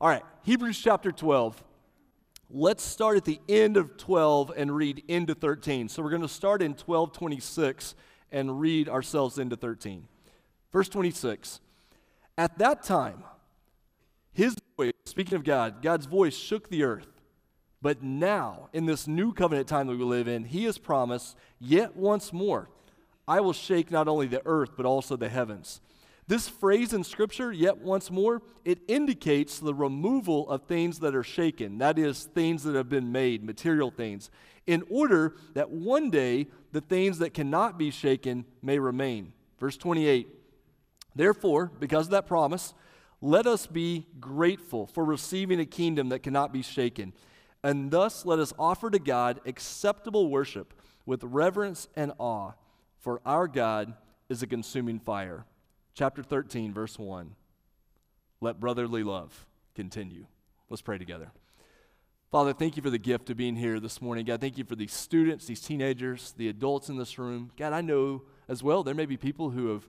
All right, Hebrews chapter 12. Let's start at the end of 12 and read into 13. So we're going to start in 1226 and read ourselves into 13. Verse 26. At that time, his voice, speaking of God, God's voice shook the earth. But now, in this new covenant time that we live in, he has promised, yet once more, I will shake not only the earth, but also the heavens. This phrase in Scripture, yet once more, it indicates the removal of things that are shaken, that is, things that have been made, material things, in order that one day the things that cannot be shaken may remain. Verse 28 Therefore, because of that promise, let us be grateful for receiving a kingdom that cannot be shaken, and thus let us offer to God acceptable worship with reverence and awe, for our God is a consuming fire chapter 13, verse 1. Let brotherly love continue. Let's pray together. Father, thank you for the gift of being here this morning. God, thank you for these students, these teenagers, the adults in this room. God, I know as well there may be people who have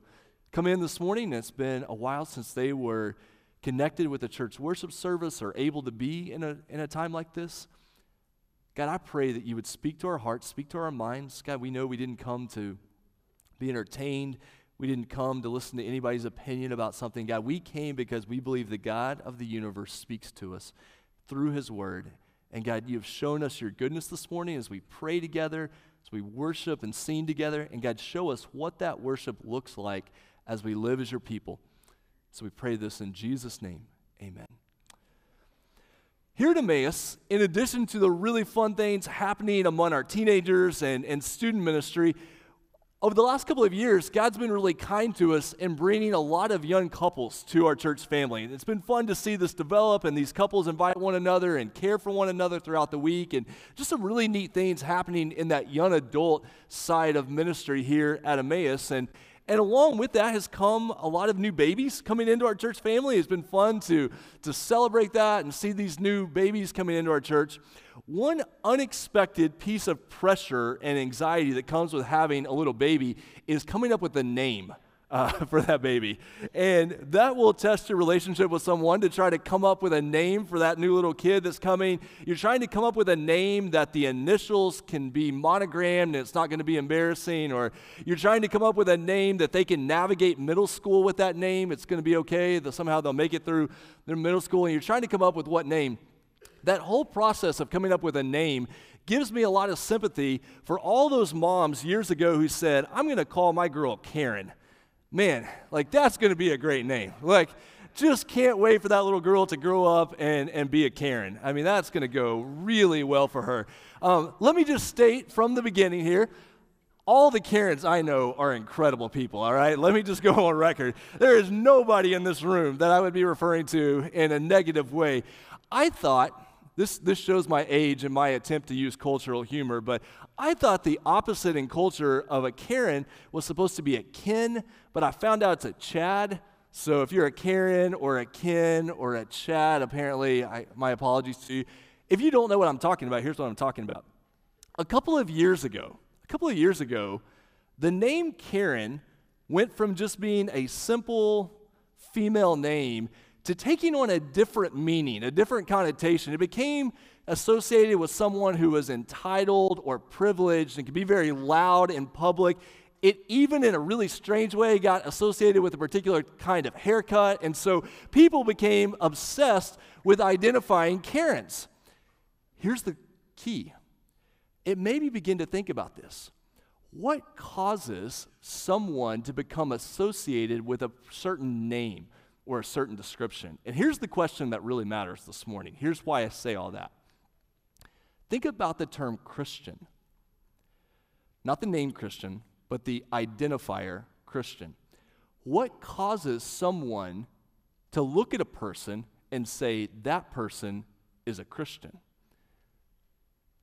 come in this morning and it's been a while since they were connected with a church worship service or able to be in a, in a time like this. God, I pray that you would speak to our hearts, speak to our minds. God, we know we didn't come to be entertained we didn't come to listen to anybody's opinion about something. God, we came because we believe the God of the universe speaks to us through his word. And God, you have shown us your goodness this morning as we pray together, as we worship and sing together. And God, show us what that worship looks like as we live as your people. So we pray this in Jesus' name. Amen. Here at Emmaus, in addition to the really fun things happening among our teenagers and, and student ministry, over the last couple of years, God's been really kind to us in bringing a lot of young couples to our church family. It's been fun to see this develop, and these couples invite one another and care for one another throughout the week, and just some really neat things happening in that young adult side of ministry here at Emmaus. And, and along with that has come a lot of new babies coming into our church family. It's been fun to, to celebrate that and see these new babies coming into our church. One unexpected piece of pressure and anxiety that comes with having a little baby is coming up with a name. Uh, for that baby. And that will test your relationship with someone to try to come up with a name for that new little kid that's coming. You're trying to come up with a name that the initials can be monogrammed and it's not going to be embarrassing, or you're trying to come up with a name that they can navigate middle school with that name. It's going to be okay, that somehow they'll make it through their middle school, and you're trying to come up with what name that whole process of coming up with a name gives me a lot of sympathy for all those moms years ago who said, I'm going to call my girl Karen. Man, like that's going to be a great name. Like, just can't wait for that little girl to grow up and, and be a Karen. I mean, that's going to go really well for her. Um, let me just state from the beginning here all the Karens I know are incredible people, all right? Let me just go on record. There is nobody in this room that I would be referring to in a negative way. I thought this, this shows my age and my attempt to use cultural humor, but I thought the opposite in culture of a Karen was supposed to be a Ken, but I found out it's a Chad. So if you're a Karen or a Ken or a Chad, apparently, I, my apologies to you. If you don't know what I'm talking about, here's what I'm talking about. A couple of years ago, a couple of years ago, the name Karen went from just being a simple female name to taking on a different meaning, a different connotation. It became associated with someone who was entitled or privileged and could be very loud in public. It even, in a really strange way, got associated with a particular kind of haircut. And so people became obsessed with identifying Karens. Here's the key it made me begin to think about this. What causes someone to become associated with a certain name? Or a certain description. And here's the question that really matters this morning. Here's why I say all that. Think about the term Christian. Not the name Christian, but the identifier Christian. What causes someone to look at a person and say, that person is a Christian?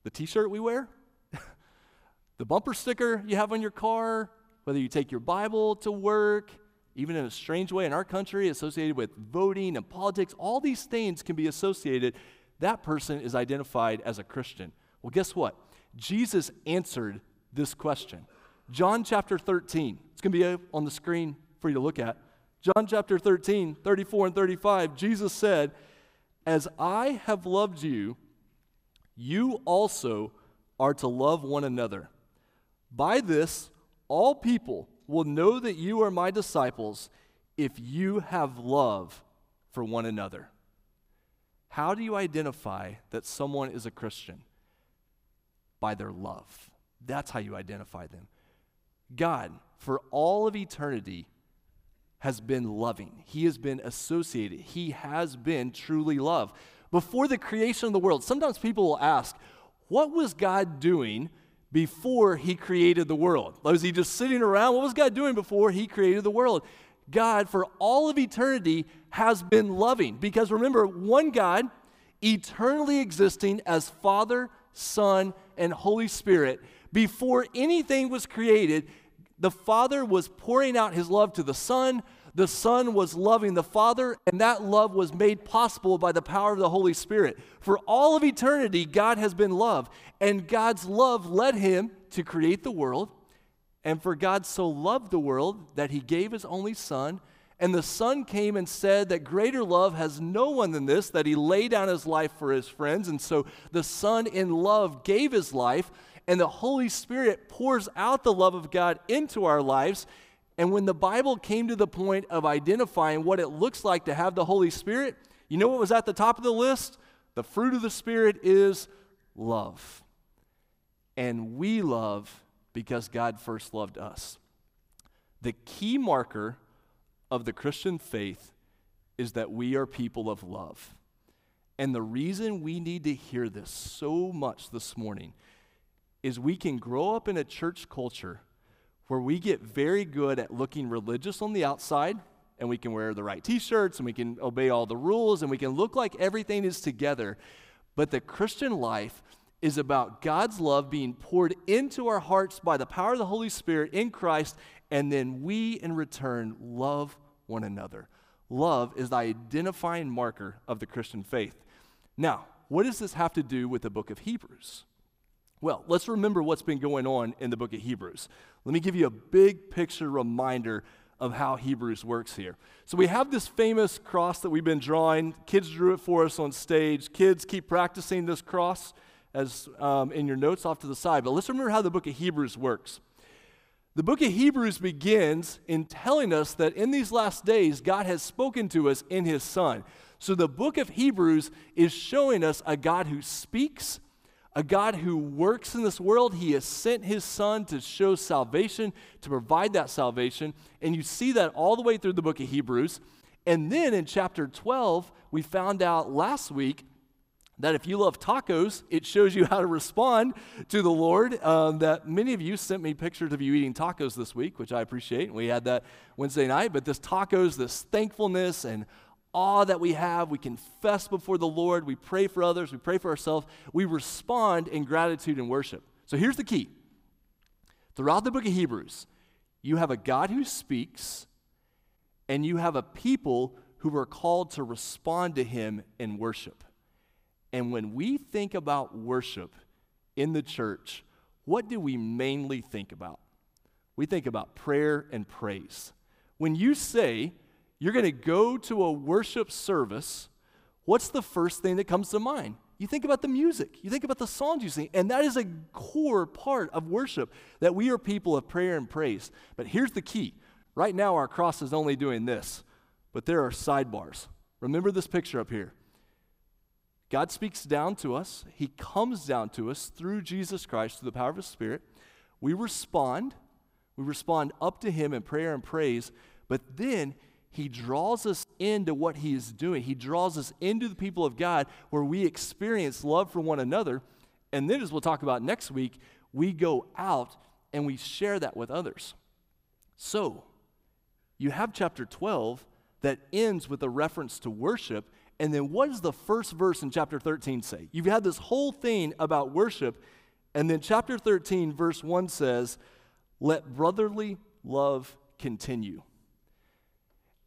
The t shirt we wear? the bumper sticker you have on your car? Whether you take your Bible to work? Even in a strange way in our country, associated with voting and politics, all these things can be associated. That person is identified as a Christian. Well, guess what? Jesus answered this question. John chapter 13, it's going to be on the screen for you to look at. John chapter 13, 34 and 35, Jesus said, As I have loved you, you also are to love one another. By this, all people will know that you are my disciples if you have love for one another. How do you identify that someone is a Christian? By their love. That's how you identify them. God, for all of eternity, has been loving. He has been associated. He has been truly love. Before the creation of the world, sometimes people will ask, what was God doing before he created the world? Was he just sitting around? What was God doing before he created the world? God, for all of eternity, has been loving. Because remember, one God, eternally existing as Father, Son, and Holy Spirit, before anything was created, the Father was pouring out his love to the Son. The Son was loving the Father, and that love was made possible by the power of the Holy Spirit. For all of eternity, God has been love, and God's love led him to create the world. And for God so loved the world that he gave his only Son. And the Son came and said that greater love has no one than this, that he laid down his life for his friends. And so the Son in love gave his life and the Holy Spirit pours out the love of God into our lives. And when the Bible came to the point of identifying what it looks like to have the Holy Spirit, you know what was at the top of the list? The fruit of the Spirit is love. And we love because God first loved us. The key marker of the Christian faith is that we are people of love. And the reason we need to hear this so much this morning is we can grow up in a church culture where we get very good at looking religious on the outside and we can wear the right t shirts and we can obey all the rules and we can look like everything is together. But the Christian life is about God's love being poured into our hearts by the power of the Holy Spirit in Christ, and then we in return love one another. Love is the identifying marker of the Christian faith. Now, what does this have to do with the book of Hebrews? Well, let's remember what's been going on in the book of Hebrews. Let me give you a big picture reminder of how Hebrews works here. So, we have this famous cross that we've been drawing. Kids drew it for us on stage. Kids, keep practicing this cross as um, in your notes off to the side. But let's remember how the book of Hebrews works. The book of Hebrews begins in telling us that in these last days, God has spoken to us in His Son. So, the book of Hebrews is showing us a God who speaks a God who works in this world. He has sent his son to show salvation, to provide that salvation. And you see that all the way through the book of Hebrews. And then in chapter 12, we found out last week that if you love tacos, it shows you how to respond to the Lord. Um, that many of you sent me pictures of you eating tacos this week, which I appreciate. We had that Wednesday night. But this tacos, this thankfulness and awe that we have. We confess before the Lord. We pray for others. We pray for ourselves. We respond in gratitude and worship. So here's the key throughout the book of Hebrews, you have a God who speaks, and you have a people who are called to respond to him in worship. And when we think about worship in the church, what do we mainly think about? We think about prayer and praise. When you say, you're going to go to a worship service, what's the first thing that comes to mind? You think about the music, you think about the songs you sing, and that is a core part of worship that we are people of prayer and praise. But here's the key right now, our cross is only doing this, but there are sidebars. Remember this picture up here. God speaks down to us, He comes down to us through Jesus Christ, through the power of His Spirit. We respond. We respond up to Him in prayer and praise, but then he draws us into what He is doing. He draws us into the people of God where we experience love for one another. And then, as we'll talk about next week, we go out and we share that with others. So, you have chapter 12 that ends with a reference to worship. And then, what does the first verse in chapter 13 say? You've had this whole thing about worship. And then, chapter 13, verse 1 says, Let brotherly love continue.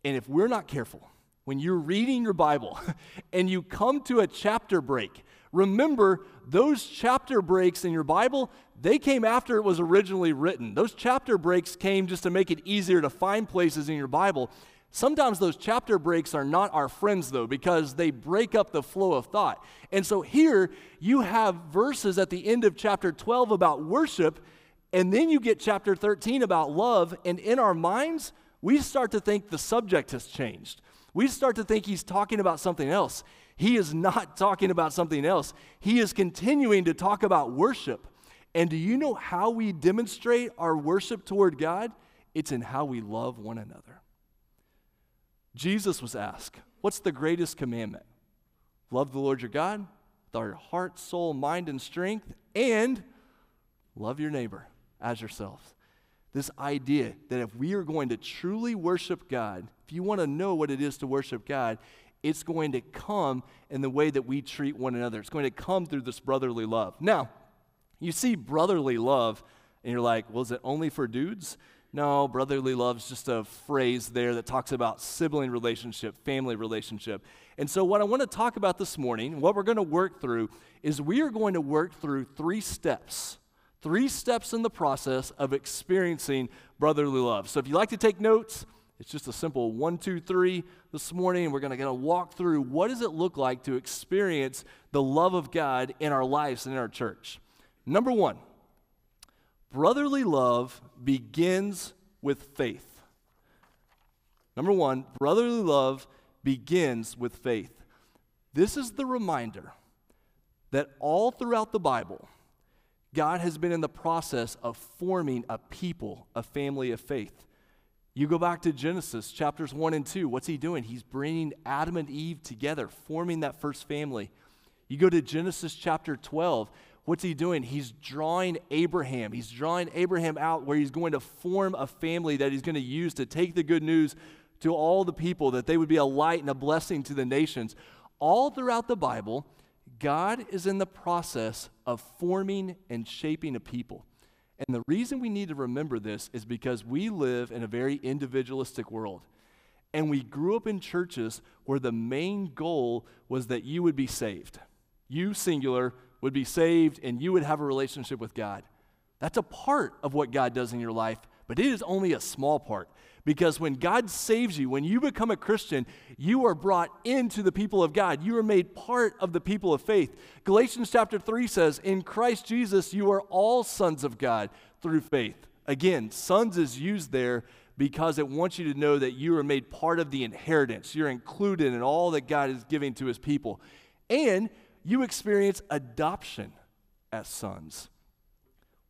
And if we're not careful, when you're reading your Bible and you come to a chapter break, remember those chapter breaks in your Bible, they came after it was originally written. Those chapter breaks came just to make it easier to find places in your Bible. Sometimes those chapter breaks are not our friends, though, because they break up the flow of thought. And so here you have verses at the end of chapter 12 about worship, and then you get chapter 13 about love. And in our minds, we start to think the subject has changed. We start to think he's talking about something else. He is not talking about something else. He is continuing to talk about worship. And do you know how we demonstrate our worship toward God? It's in how we love one another. Jesus was asked, What's the greatest commandment? Love the Lord your God with all your heart, soul, mind, and strength, and love your neighbor as yourself. This idea that if we are going to truly worship God, if you want to know what it is to worship God, it's going to come in the way that we treat one another. It's going to come through this brotherly love. Now, you see brotherly love, and you're like, well, is it only for dudes? No, brotherly love is just a phrase there that talks about sibling relationship, family relationship. And so, what I want to talk about this morning, what we're going to work through, is we are going to work through three steps. Three steps in the process of experiencing brotherly love. So, if you like to take notes, it's just a simple one, two, three this morning. We're going to walk through what does it look like to experience the love of God in our lives and in our church. Number one, Brotherly love begins with faith. Number one, brotherly love begins with faith. This is the reminder that all throughout the Bible, God has been in the process of forming a people, a family of faith. You go back to Genesis chapters 1 and 2. What's he doing? He's bringing Adam and Eve together, forming that first family. You go to Genesis chapter 12. What's he doing? He's drawing Abraham. He's drawing Abraham out where he's going to form a family that he's going to use to take the good news to all the people, that they would be a light and a blessing to the nations. All throughout the Bible, God is in the process of forming and shaping a people. And the reason we need to remember this is because we live in a very individualistic world. And we grew up in churches where the main goal was that you would be saved. You, singular, would be saved and you would have a relationship with God. That's a part of what God does in your life, but it is only a small part. Because when God saves you, when you become a Christian, you are brought into the people of God. You are made part of the people of faith. Galatians chapter 3 says, In Christ Jesus, you are all sons of God through faith. Again, sons is used there because it wants you to know that you are made part of the inheritance. You're included in all that God is giving to his people. And you experience adoption as sons.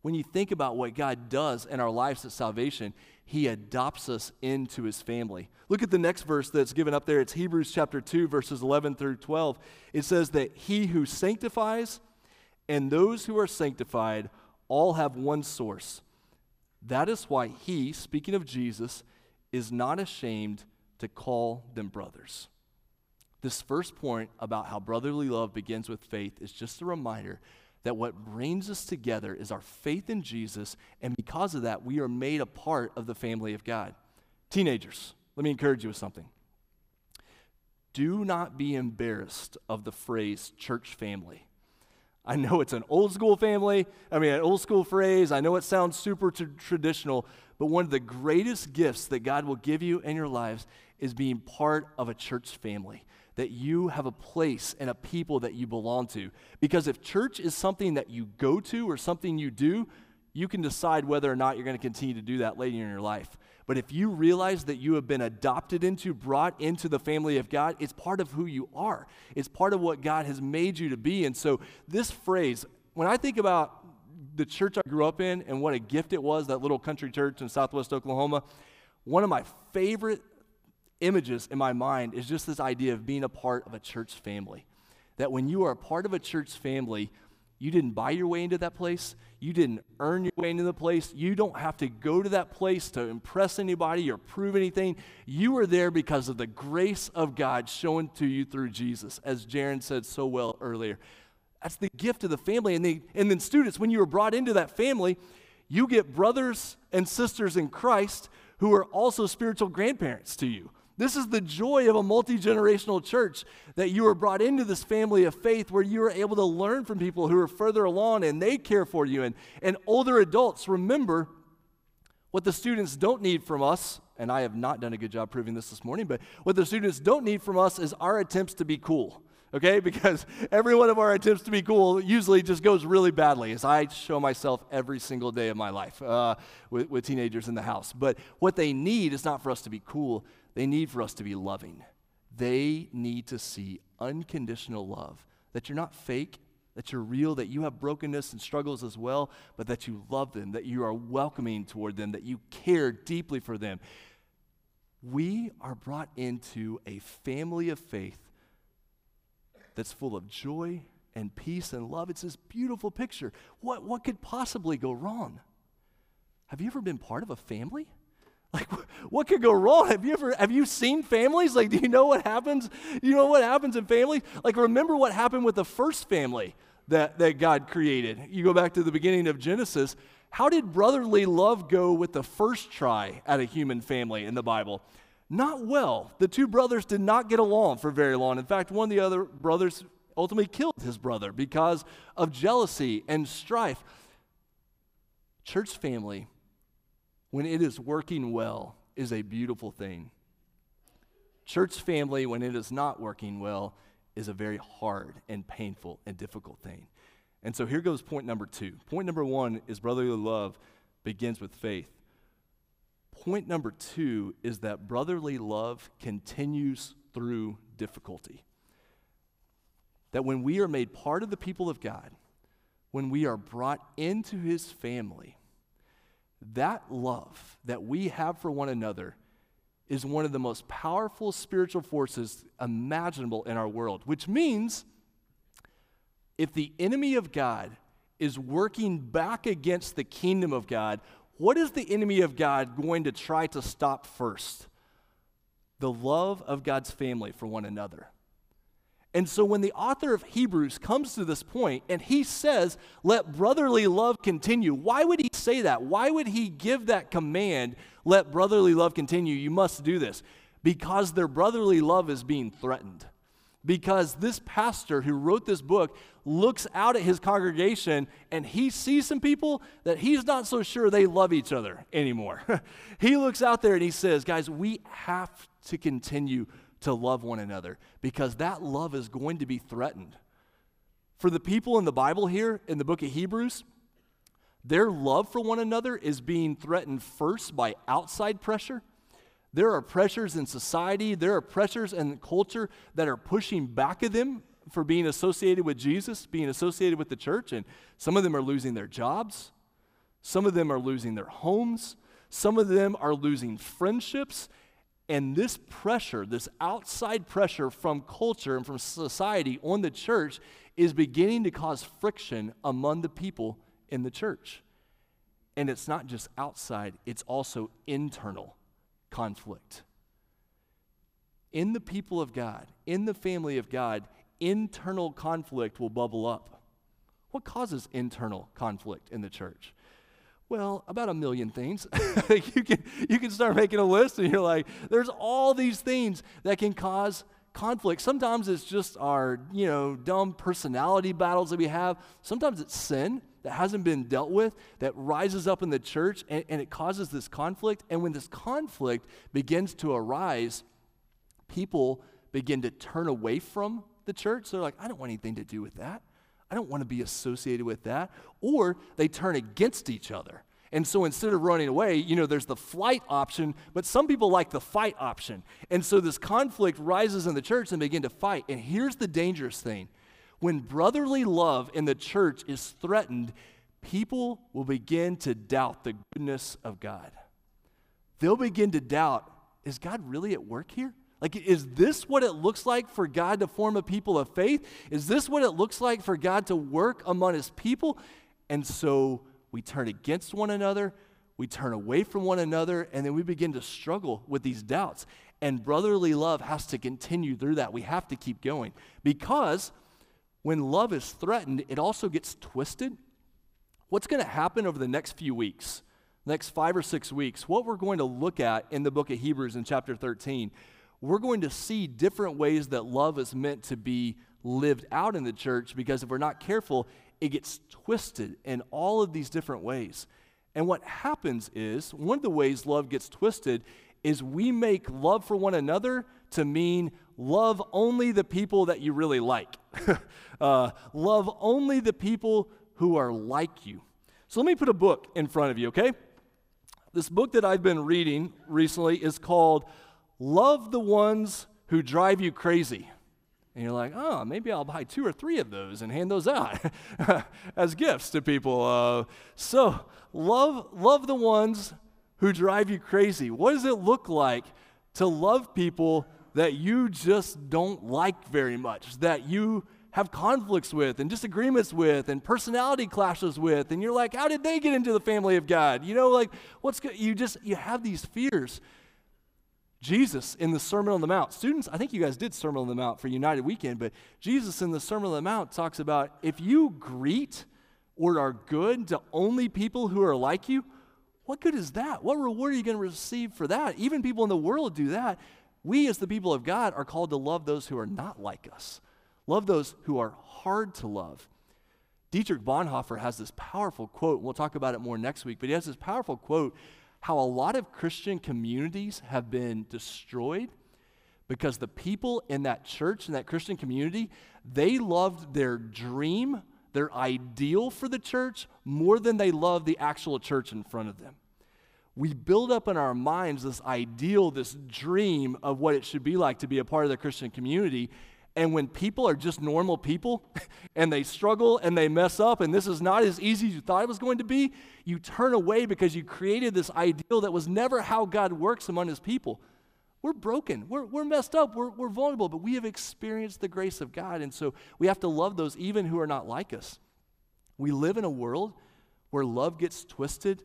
When you think about what God does in our lives at salvation, He adopts us into His family. Look at the next verse that's given up there. It's Hebrews chapter 2, verses 11 through 12. It says that He who sanctifies and those who are sanctified all have one source. That is why He, speaking of Jesus, is not ashamed to call them brothers. This first point about how brotherly love begins with faith is just a reminder that what brings us together is our faith in Jesus, and because of that, we are made a part of the family of God. Teenagers, let me encourage you with something. Do not be embarrassed of the phrase church family. I know it's an old school family, I mean, an old school phrase. I know it sounds super t- traditional, but one of the greatest gifts that God will give you in your lives is being part of a church family that you have a place and a people that you belong to. Because if church is something that you go to or something you do, you can decide whether or not you're going to continue to do that later in your life. But if you realize that you have been adopted into, brought into the family of God, it's part of who you are. It's part of what God has made you to be. And so, this phrase, when I think about the church I grew up in and what a gift it was, that little country church in southwest Oklahoma, one of my favorite images in my mind is just this idea of being a part of a church family. That when you are a part of a church family, you didn't buy your way into that place. You didn't earn your way into the place. You don't have to go to that place to impress anybody or prove anything. You are there because of the grace of God shown to you through Jesus, as Jaron said so well earlier. That's the gift of the family. And, they, and then, students, when you are brought into that family, you get brothers and sisters in Christ who are also spiritual grandparents to you. This is the joy of a multi generational church that you are brought into this family of faith where you are able to learn from people who are further along and they care for you. And, and older adults, remember, What the students don't need from us, and I have not done a good job proving this this morning, but what the students don't need from us is our attempts to be cool okay? Because every one of our attempts to be cool usually just goes really badly, as I show myself every single day of my life uh, with, with teenagers in the house. But what they need is not for us to be cool, they need for us to be loving. They need to see unconditional love, that you're not fake. That you're real, that you have brokenness and struggles as well, but that you love them, that you are welcoming toward them, that you care deeply for them. We are brought into a family of faith that's full of joy and peace and love. It's this beautiful picture. What, what could possibly go wrong? Have you ever been part of a family? Like, what could go wrong? Have you ever have you seen families? Like, do you know what happens? You know what happens in families? Like, remember what happened with the first family that, that God created. You go back to the beginning of Genesis. How did brotherly love go with the first try at a human family in the Bible? not well. The two brothers did not get along for very long. In fact, one of the other brothers ultimately killed his brother because of jealousy and strife. Church family, when it is working well, is a beautiful thing. Church family, when it is not working well, is a very hard and painful and difficult thing. And so here goes point number two. Point number one is brotherly love begins with faith. Point number two is that brotherly love continues through difficulty. That when we are made part of the people of God, when we are brought into his family, that love that we have for one another is one of the most powerful spiritual forces imaginable in our world, which means if the enemy of God is working back against the kingdom of God, what is the enemy of God going to try to stop first? The love of God's family for one another. And so when the author of Hebrews comes to this point and he says, let brotherly love continue, why would he say that? Why would he give that command, let brotherly love continue? You must do this. Because their brotherly love is being threatened because this pastor who wrote this book looks out at his congregation and he sees some people that he's not so sure they love each other anymore. he looks out there and he says, Guys, we have to continue to love one another because that love is going to be threatened. For the people in the Bible here, in the book of Hebrews, their love for one another is being threatened first by outside pressure there are pressures in society, there are pressures in culture that are pushing back at them for being associated with Jesus, being associated with the church, and some of them are losing their jobs, some of them are losing their homes, some of them are losing friendships. And this pressure, this outside pressure from culture and from society on the church, is beginning to cause friction among the people in the church. And it's not just outside, it's also internal conflict. In the people of God, in the family of God, internal conflict will bubble up. What causes internal conflict in the church? Well, about a million things. you, can, you can start making a list and you're like, there's all these things that can cause conflict. Sometimes it's just our, you know, dumb personality battles that we have. Sometimes it's sin that hasn't been dealt with that rises up in the church and, and it causes this conflict. And when this conflict begins to arise, people begin to turn away from the church. They're like, I don't want anything to do with that. I don't want to be associated with that. Or they turn against each other. And so instead of running away, you know, there's the flight option, but some people like the fight option. And so this conflict rises in the church and begin to fight. And here's the dangerous thing when brotherly love in the church is threatened, people will begin to doubt the goodness of God. They'll begin to doubt is God really at work here? Like, is this what it looks like for God to form a people of faith? Is this what it looks like for God to work among his people? And so we turn against one another, we turn away from one another, and then we begin to struggle with these doubts. And brotherly love has to continue through that. We have to keep going because when love is threatened, it also gets twisted. What's going to happen over the next few weeks, next five or six weeks, what we're going to look at in the book of Hebrews in chapter 13, we're going to see different ways that love is meant to be lived out in the church because if we're not careful, it gets twisted in all of these different ways. And what happens is, one of the ways love gets twisted is we make love for one another to mean love only the people that you really like. uh, love only the people who are like you. So let me put a book in front of you, okay? This book that I've been reading recently is called Love the Ones Who Drive You Crazy. And you're like, oh, maybe I'll buy two or three of those and hand those out as gifts to people. Uh, so, love, love the ones who drive you crazy. What does it look like to love people that you just don't like very much, that you have conflicts with and disagreements with and personality clashes with and you're like how did they get into the family of god you know like what's good you just you have these fears jesus in the sermon on the mount students i think you guys did sermon on the mount for united weekend but jesus in the sermon on the mount talks about if you greet or are good to only people who are like you what good is that what reward are you going to receive for that even people in the world do that we as the people of god are called to love those who are not like us Love those who are hard to love. Dietrich Bonhoeffer has this powerful quote. We'll talk about it more next week, but he has this powerful quote how a lot of Christian communities have been destroyed because the people in that church, in that Christian community, they loved their dream, their ideal for the church, more than they loved the actual church in front of them. We build up in our minds this ideal, this dream of what it should be like to be a part of the Christian community, and when people are just normal people and they struggle and they mess up, and this is not as easy as you thought it was going to be, you turn away because you created this ideal that was never how God works among his people. We're broken, we're, we're messed up, we're, we're vulnerable, but we have experienced the grace of God. And so we have to love those even who are not like us. We live in a world where love gets twisted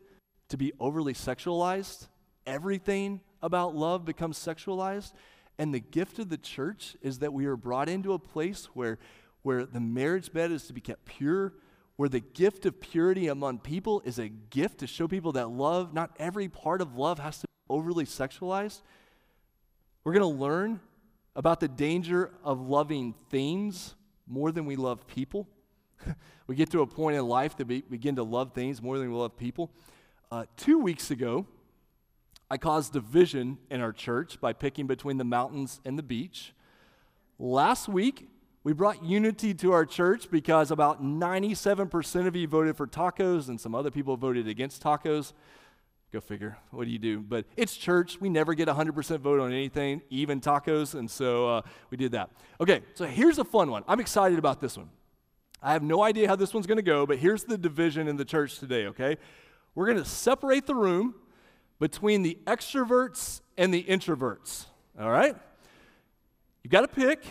to be overly sexualized. Everything about love becomes sexualized. And the gift of the church is that we are brought into a place where, where the marriage bed is to be kept pure, where the gift of purity among people is a gift to show people that love, not every part of love has to be overly sexualized. We're going to learn about the danger of loving things more than we love people. we get to a point in life that we begin to love things more than we love people. Uh, two weeks ago, I caused division in our church by picking between the mountains and the beach. Last week, we brought unity to our church because about 97% of you voted for tacos and some other people voted against tacos. Go figure. What do you do? But it's church. We never get 100% vote on anything, even tacos. And so uh, we did that. Okay, so here's a fun one. I'm excited about this one. I have no idea how this one's going to go, but here's the division in the church today, okay? We're going to separate the room between the extroverts and the introverts. All right? You got to pick.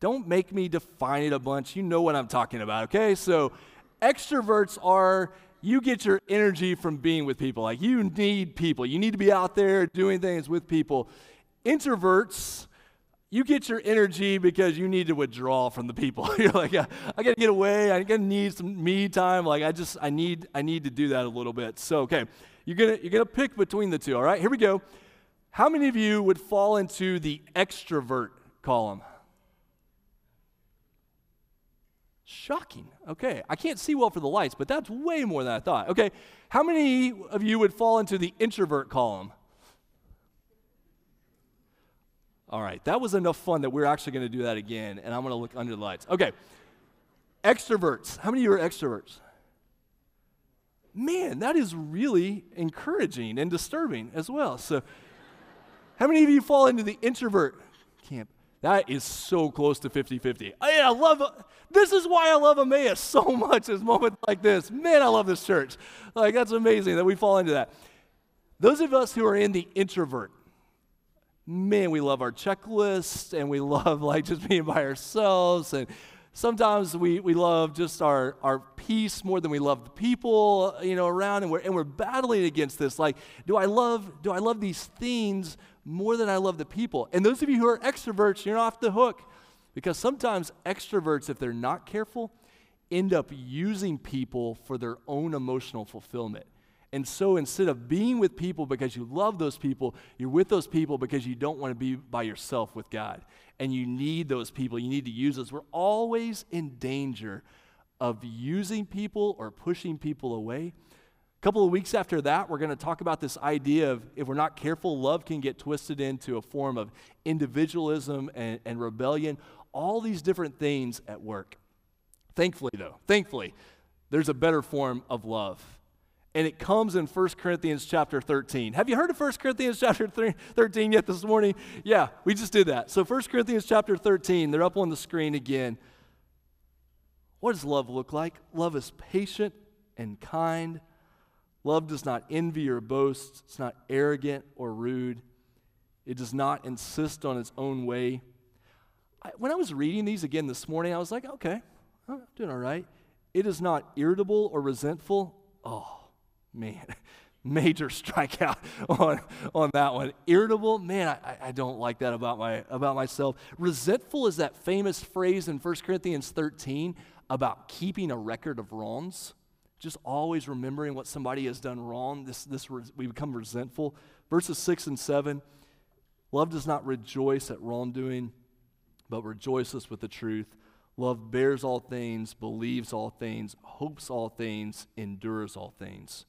Don't make me define it a bunch. You know what I'm talking about, okay? So, extroverts are you get your energy from being with people. Like, you need people. You need to be out there doing things with people. Introverts, you get your energy because you need to withdraw from the people. You're like, I got to get away. I got to need some me time. Like, I just, I need, I need to do that a little bit. So, okay, you're gonna, you're gonna pick between the two, all right? Here we go. How many of you would fall into the extrovert column? Shocking. Okay, I can't see well for the lights, but that's way more than I thought. Okay, how many of you would fall into the introvert column? All right, that was enough fun that we're actually going to do that again, and I'm going to look under the lights. Okay, extroverts. How many of you are extroverts? Man, that is really encouraging and disturbing as well. So, how many of you fall into the introvert camp? That is so close to 50 50. I, love, this is why I love Emmaus so much, is moments like this. Man, I love this church. Like, that's amazing that we fall into that. Those of us who are in the introvert, man, we love our checklist and we love like just being by ourselves and Sometimes we, we love just our, our peace more than we love the people, you know, around, and we're, and we're battling against this. Like, do I love, do I love these things more than I love the people? And those of you who are extroverts, you're off the hook. Because sometimes extroverts, if they're not careful, end up using people for their own emotional fulfillment. And so instead of being with people because you love those people, you're with those people because you don't want to be by yourself with God. And you need those people. You need to use those. We're always in danger of using people or pushing people away. A couple of weeks after that, we're going to talk about this idea of if we're not careful, love can get twisted into a form of individualism and, and rebellion, all these different things at work. Thankfully, though, thankfully, there's a better form of love. And it comes in 1 Corinthians chapter 13. Have you heard of 1 Corinthians chapter 13 yet this morning? Yeah, we just did that. So 1 Corinthians chapter 13, they're up on the screen again. What does love look like? Love is patient and kind. Love does not envy or boast. It's not arrogant or rude. It does not insist on its own way. I, when I was reading these again this morning, I was like, okay, I'm doing all right. It is not irritable or resentful. Oh, man, major strikeout on, on that one. Irritable, man, I, I don't like that about, my, about myself. Resentful is that famous phrase in 1 Corinthians 13 about keeping a record of wrongs. Just always remembering what somebody has done wrong. This, this we become resentful. Verses 6 and 7 Love does not rejoice at wrongdoing, but rejoices with the truth. Love bears all things, believes all things, hopes all things, endures all things.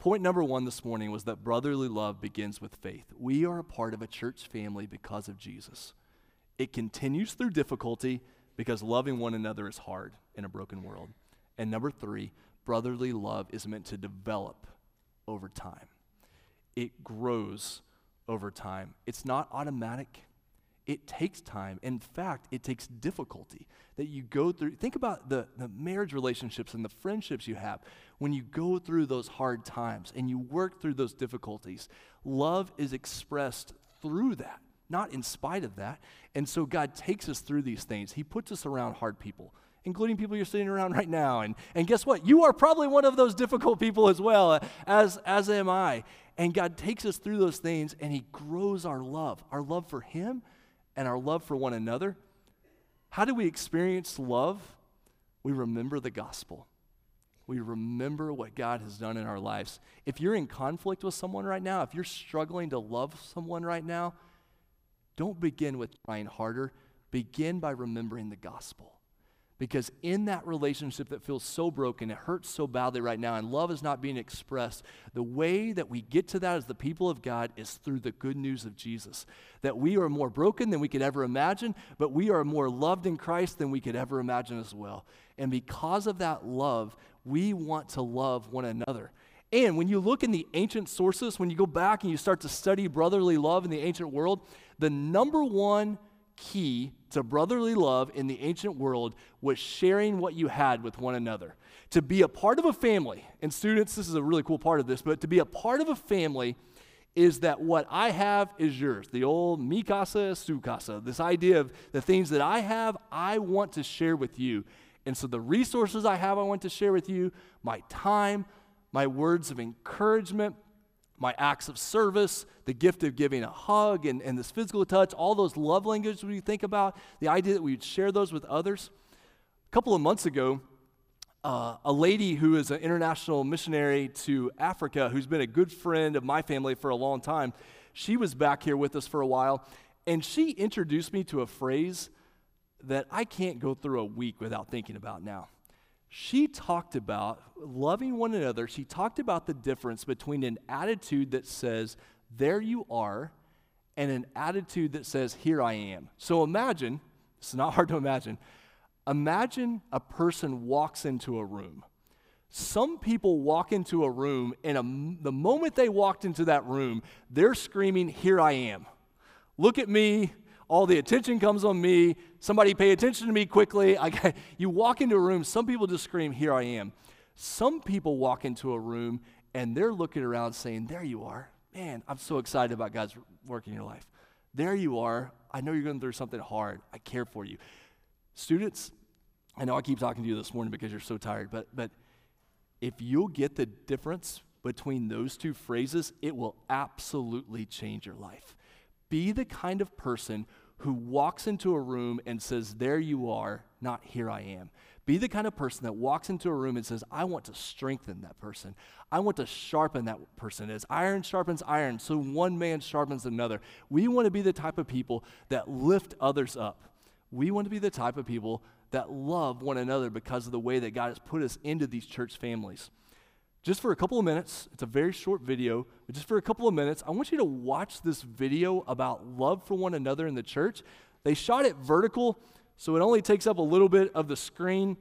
Point number one this morning was that brotherly love begins with faith. We are a part of a church family because of Jesus. It continues through difficulty because loving one another is hard in a broken world. And number three, brotherly love is meant to develop over time, it grows over time. It's not automatic, it takes time. In fact, it takes difficulty that you go through. Think about the, the marriage relationships and the friendships you have. When you go through those hard times and you work through those difficulties, love is expressed through that, not in spite of that. And so God takes us through these things. He puts us around hard people including people you're sitting around right now. And, and guess what? You are probably one of those difficult people as well, as, as am I. And God takes us through those things and He grows our love, our love for Him and our love for one another. How do we experience love? We remember the gospel. We remember what God has done in our lives. If you're in conflict with someone right now, if you're struggling to love someone right now, don't begin with trying harder. Begin by remembering the gospel. Because in that relationship that feels so broken, it hurts so badly right now, and love is not being expressed, the way that we get to that as the people of God is through the good news of Jesus. That we are more broken than we could ever imagine, but we are more loved in Christ than we could ever imagine as well. And because of that love, we want to love one another. And when you look in the ancient sources, when you go back and you start to study brotherly love in the ancient world, the number one key to brotherly love in the ancient world was sharing what you had with one another. To be a part of a family, and students, this is a really cool part of this, but to be a part of a family is that what I have is yours. The old mi casa, su casa. This idea of the things that I have, I want to share with you. And so the resources I have, I want to share with you my time, my words of encouragement, my acts of service, the gift of giving a hug and, and this physical touch, all those love languages we think about, the idea that we would share those with others. A couple of months ago, uh, a lady who is an international missionary to Africa, who's been a good friend of my family for a long time, she was back here with us for a while, and she introduced me to a phrase that I can't go through a week without thinking about now she talked about loving one another. She talked about the difference between an attitude that says, There you are, and an attitude that says, Here I am. So imagine, it's not hard to imagine, imagine a person walks into a room. Some people walk into a room, and a, the moment they walked into that room, they're screaming, Here I am. Look at me, all the attention comes on me. Somebody pay attention to me quickly. I, you walk into a room, some people just scream, Here I am. Some people walk into a room and they're looking around saying, There you are. Man, I'm so excited about God's work in your life. There you are. I know you're going through something hard. I care for you. Students, I know I keep talking to you this morning because you're so tired, but, but if you'll get the difference between those two phrases, it will absolutely change your life. Be the kind of person who walks into a room and says, There you are, not here I am. Be the kind of person that walks into a room and says, I want to strengthen that person. I want to sharpen that person. As iron sharpens iron, so one man sharpens another. We want to be the type of people that lift others up. We want to be the type of people that love one another because of the way that God has put us into these church families. Just for a couple of minutes, it's a very short video, but just for a couple of minutes, I want you to watch this video about love for one another in the church. They shot it vertical, so it only takes up a little bit of the screen.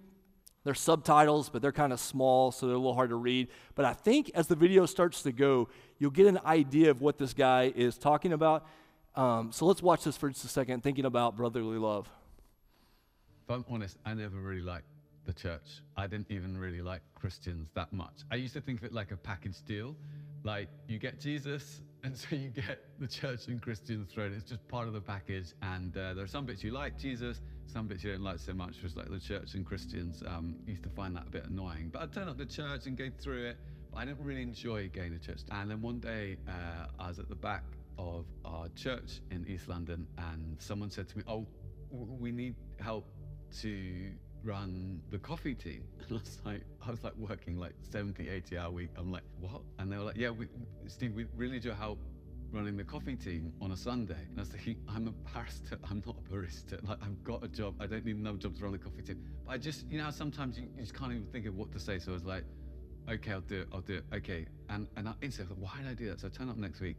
They're subtitles, but they're kind of small, so they're a little hard to read. But I think as the video starts to go, you'll get an idea of what this guy is talking about. Um, so let's watch this for just a second, thinking about brotherly love. If I'm honest, I never really liked the church. I didn't even really like Christians that much. I used to think of it like a package deal. Like you get Jesus, and so you get the church and Christians thrown. It's just part of the package. And uh, there are some bits you like Jesus, some bits you don't like so much. Just like the church and Christians, um, used to find that a bit annoying. But I'd turn up the church and go through it. But I didn't really enjoy going to church. And then one day, uh, I was at the back of our church in East London, and someone said to me, "Oh, we need help to run the coffee team. And I was like, I was like working like 70, 80 hour week. I'm like, what? And they were like, yeah, we, Steve, we really need your help running the coffee team on a Sunday. And I was thinking, I'm a barrister, I'm not a barista. Like, I've got a job, I don't need another job to run the coffee team. But I just, you know, sometimes you, you just can't even think of what to say. So I was like, okay, I'll do it, I'll do it, okay. And, and I instantly thought, why did I do that? So I turn up next week,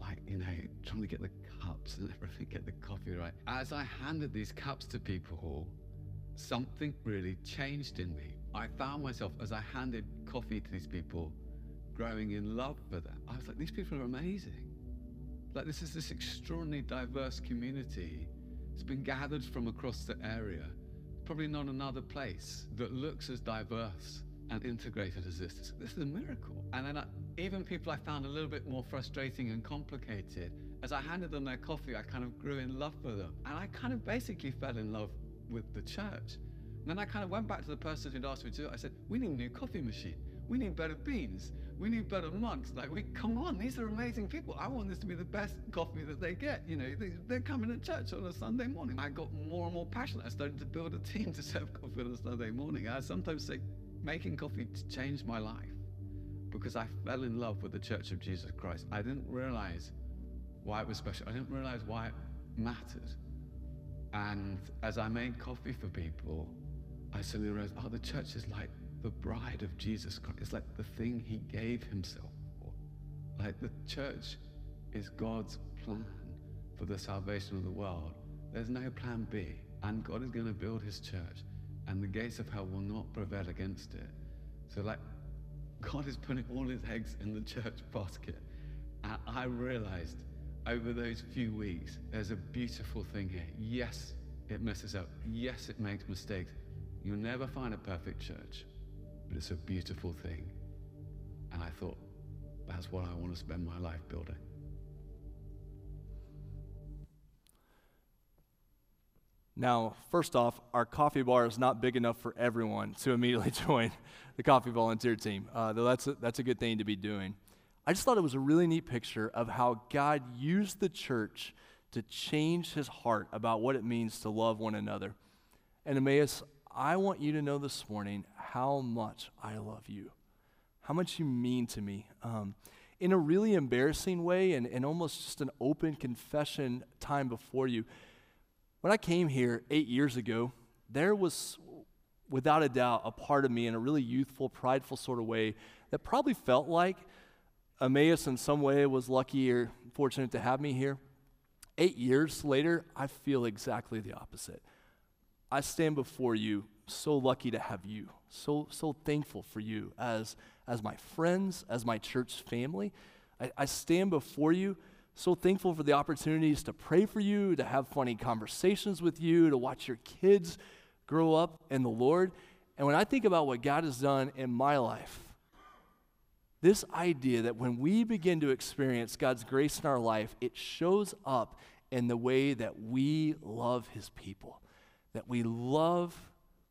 like, you know, trying to get the cups and everything, get the coffee right. As I handed these cups to people, something really changed in me. I found myself, as I handed coffee to these people, growing in love for them. I was like, these people are amazing. Like, this is this extraordinarily diverse community. It's been gathered from across the area. Probably not another place that looks as diverse and integrated as this. This, is a miracle. And then I, even people I found a little bit more frustrating and complicated, as I handed them their coffee, I kind of grew in love for them. And I kind of basically fell in love with the church. And then I kind of went back to the person who'd asked me to do it. I said, We need a new coffee machine. We need better beans. We need better mugs. Like, we come on, these are amazing people. I want this to be the best coffee that they get. You know, they, they're coming to church on a Sunday morning. I got more and more passionate. I started to build a team to serve coffee on a Sunday morning. I sometimes say, making coffee changed my life because I fell in love with the Church of Jesus Christ. I didn't realize why it was special. I didn't realize why it mattered. And as I made coffee for people, I suddenly realized, oh, the church is like the bride of Jesus Christ. It's like the thing he gave himself for. Like the church is God's plan for the salvation of the world. There's no plan B. And God is going to build his church, and the gates of hell will not prevail against it. So, like, God is putting all his eggs in the church basket. And I realized over those few weeks, there's a beautiful thing here. Yes, it messes up. Yes, it makes mistakes. You'll never find a perfect church, but it's a beautiful thing. And I thought, that's what I want to spend my life building. Now, first off, our coffee bar is not big enough for everyone to immediately join the coffee volunteer team, uh, though that's a, that's a good thing to be doing. I just thought it was a really neat picture of how God used the church to change his heart about what it means to love one another. And Emmaus, I want you to know this morning how much I love you, how much you mean to me. Um, in a really embarrassing way and, and almost just an open confession time before you. When I came here eight years ago, there was, without a doubt, a part of me in a really youthful, prideful sort of way that probably felt like Emmaus, in some way, was lucky or fortunate to have me here. Eight years later, I feel exactly the opposite. I stand before you so lucky to have you, so, so thankful for you as, as my friends, as my church family. I, I stand before you so thankful for the opportunities to pray for you, to have funny conversations with you, to watch your kids grow up in the Lord. And when I think about what God has done in my life, this idea that when we begin to experience God's grace in our life, it shows up in the way that we love His people, that we love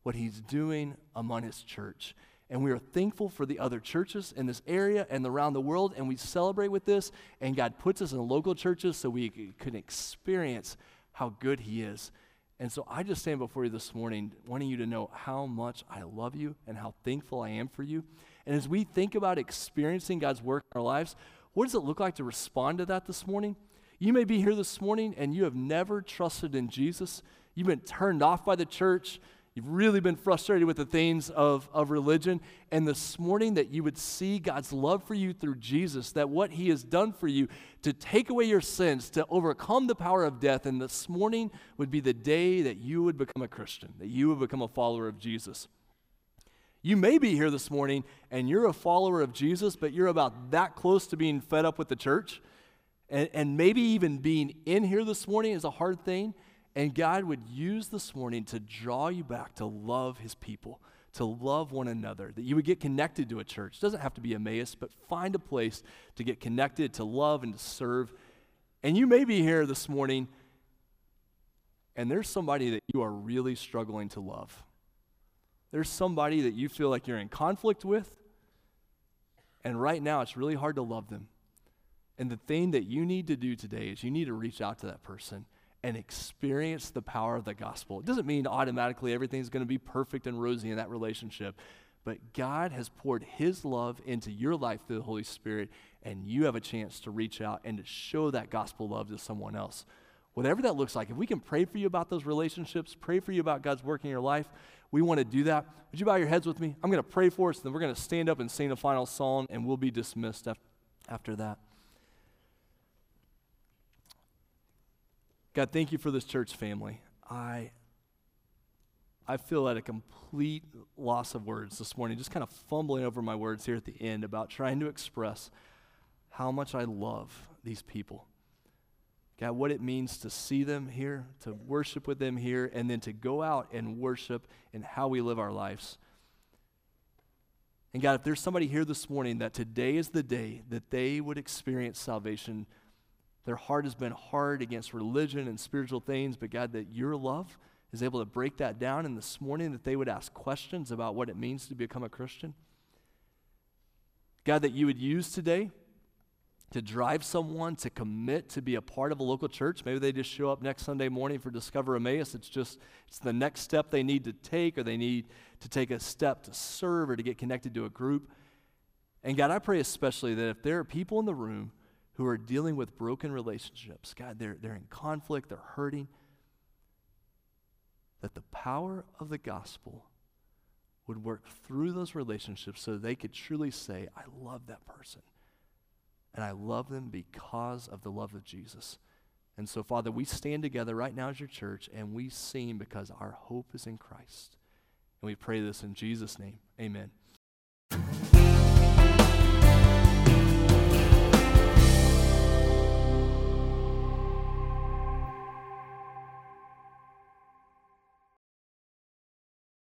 what He's doing among His church. And we are thankful for the other churches in this area and around the world, and we celebrate with this. And God puts us in local churches so we can experience how good He is. And so I just stand before you this morning, wanting you to know how much I love you and how thankful I am for you. And as we think about experiencing God's work in our lives, what does it look like to respond to that this morning? You may be here this morning and you have never trusted in Jesus. You've been turned off by the church. You've really been frustrated with the things of, of religion. And this morning, that you would see God's love for you through Jesus, that what He has done for you to take away your sins, to overcome the power of death. And this morning would be the day that you would become a Christian, that you would become a follower of Jesus. You may be here this morning and you're a follower of Jesus, but you're about that close to being fed up with the church. And, and maybe even being in here this morning is a hard thing. And God would use this morning to draw you back to love his people, to love one another, that you would get connected to a church. It doesn't have to be Emmaus, but find a place to get connected, to love, and to serve. And you may be here this morning, and there's somebody that you are really struggling to love. There's somebody that you feel like you're in conflict with, and right now it's really hard to love them. And the thing that you need to do today is you need to reach out to that person and experience the power of the gospel. It doesn't mean automatically everything's going to be perfect and rosy in that relationship, but God has poured His love into your life through the Holy Spirit, and you have a chance to reach out and to show that gospel love to someone else. Whatever that looks like, if we can pray for you about those relationships, pray for you about God's work in your life, we want to do that. Would you bow your heads with me? I'm going to pray for us, and then we're going to stand up and sing a final song, and we'll be dismissed after that. God, thank you for this church family. I, I feel at a complete loss of words this morning, just kind of fumbling over my words here at the end about trying to express how much I love these people. God, what it means to see them here, to worship with them here, and then to go out and worship in how we live our lives. And God, if there's somebody here this morning that today is the day that they would experience salvation, their heart has been hard against religion and spiritual things, but God, that your love is able to break that down, and this morning that they would ask questions about what it means to become a Christian. God, that you would use today to drive someone to commit to be a part of a local church. Maybe they just show up next Sunday morning for Discover Emmaus. It's just it's the next step they need to take, or they need to take a step to serve or to get connected to a group. And God, I pray especially that if there are people in the room who are dealing with broken relationships, God, they're, they're in conflict, they're hurting, that the power of the gospel would work through those relationships so they could truly say, I love that person. And I love them because of the love of Jesus. And so, Father, we stand together right now as your church and we sing because our hope is in Christ. And we pray this in Jesus' name. Amen.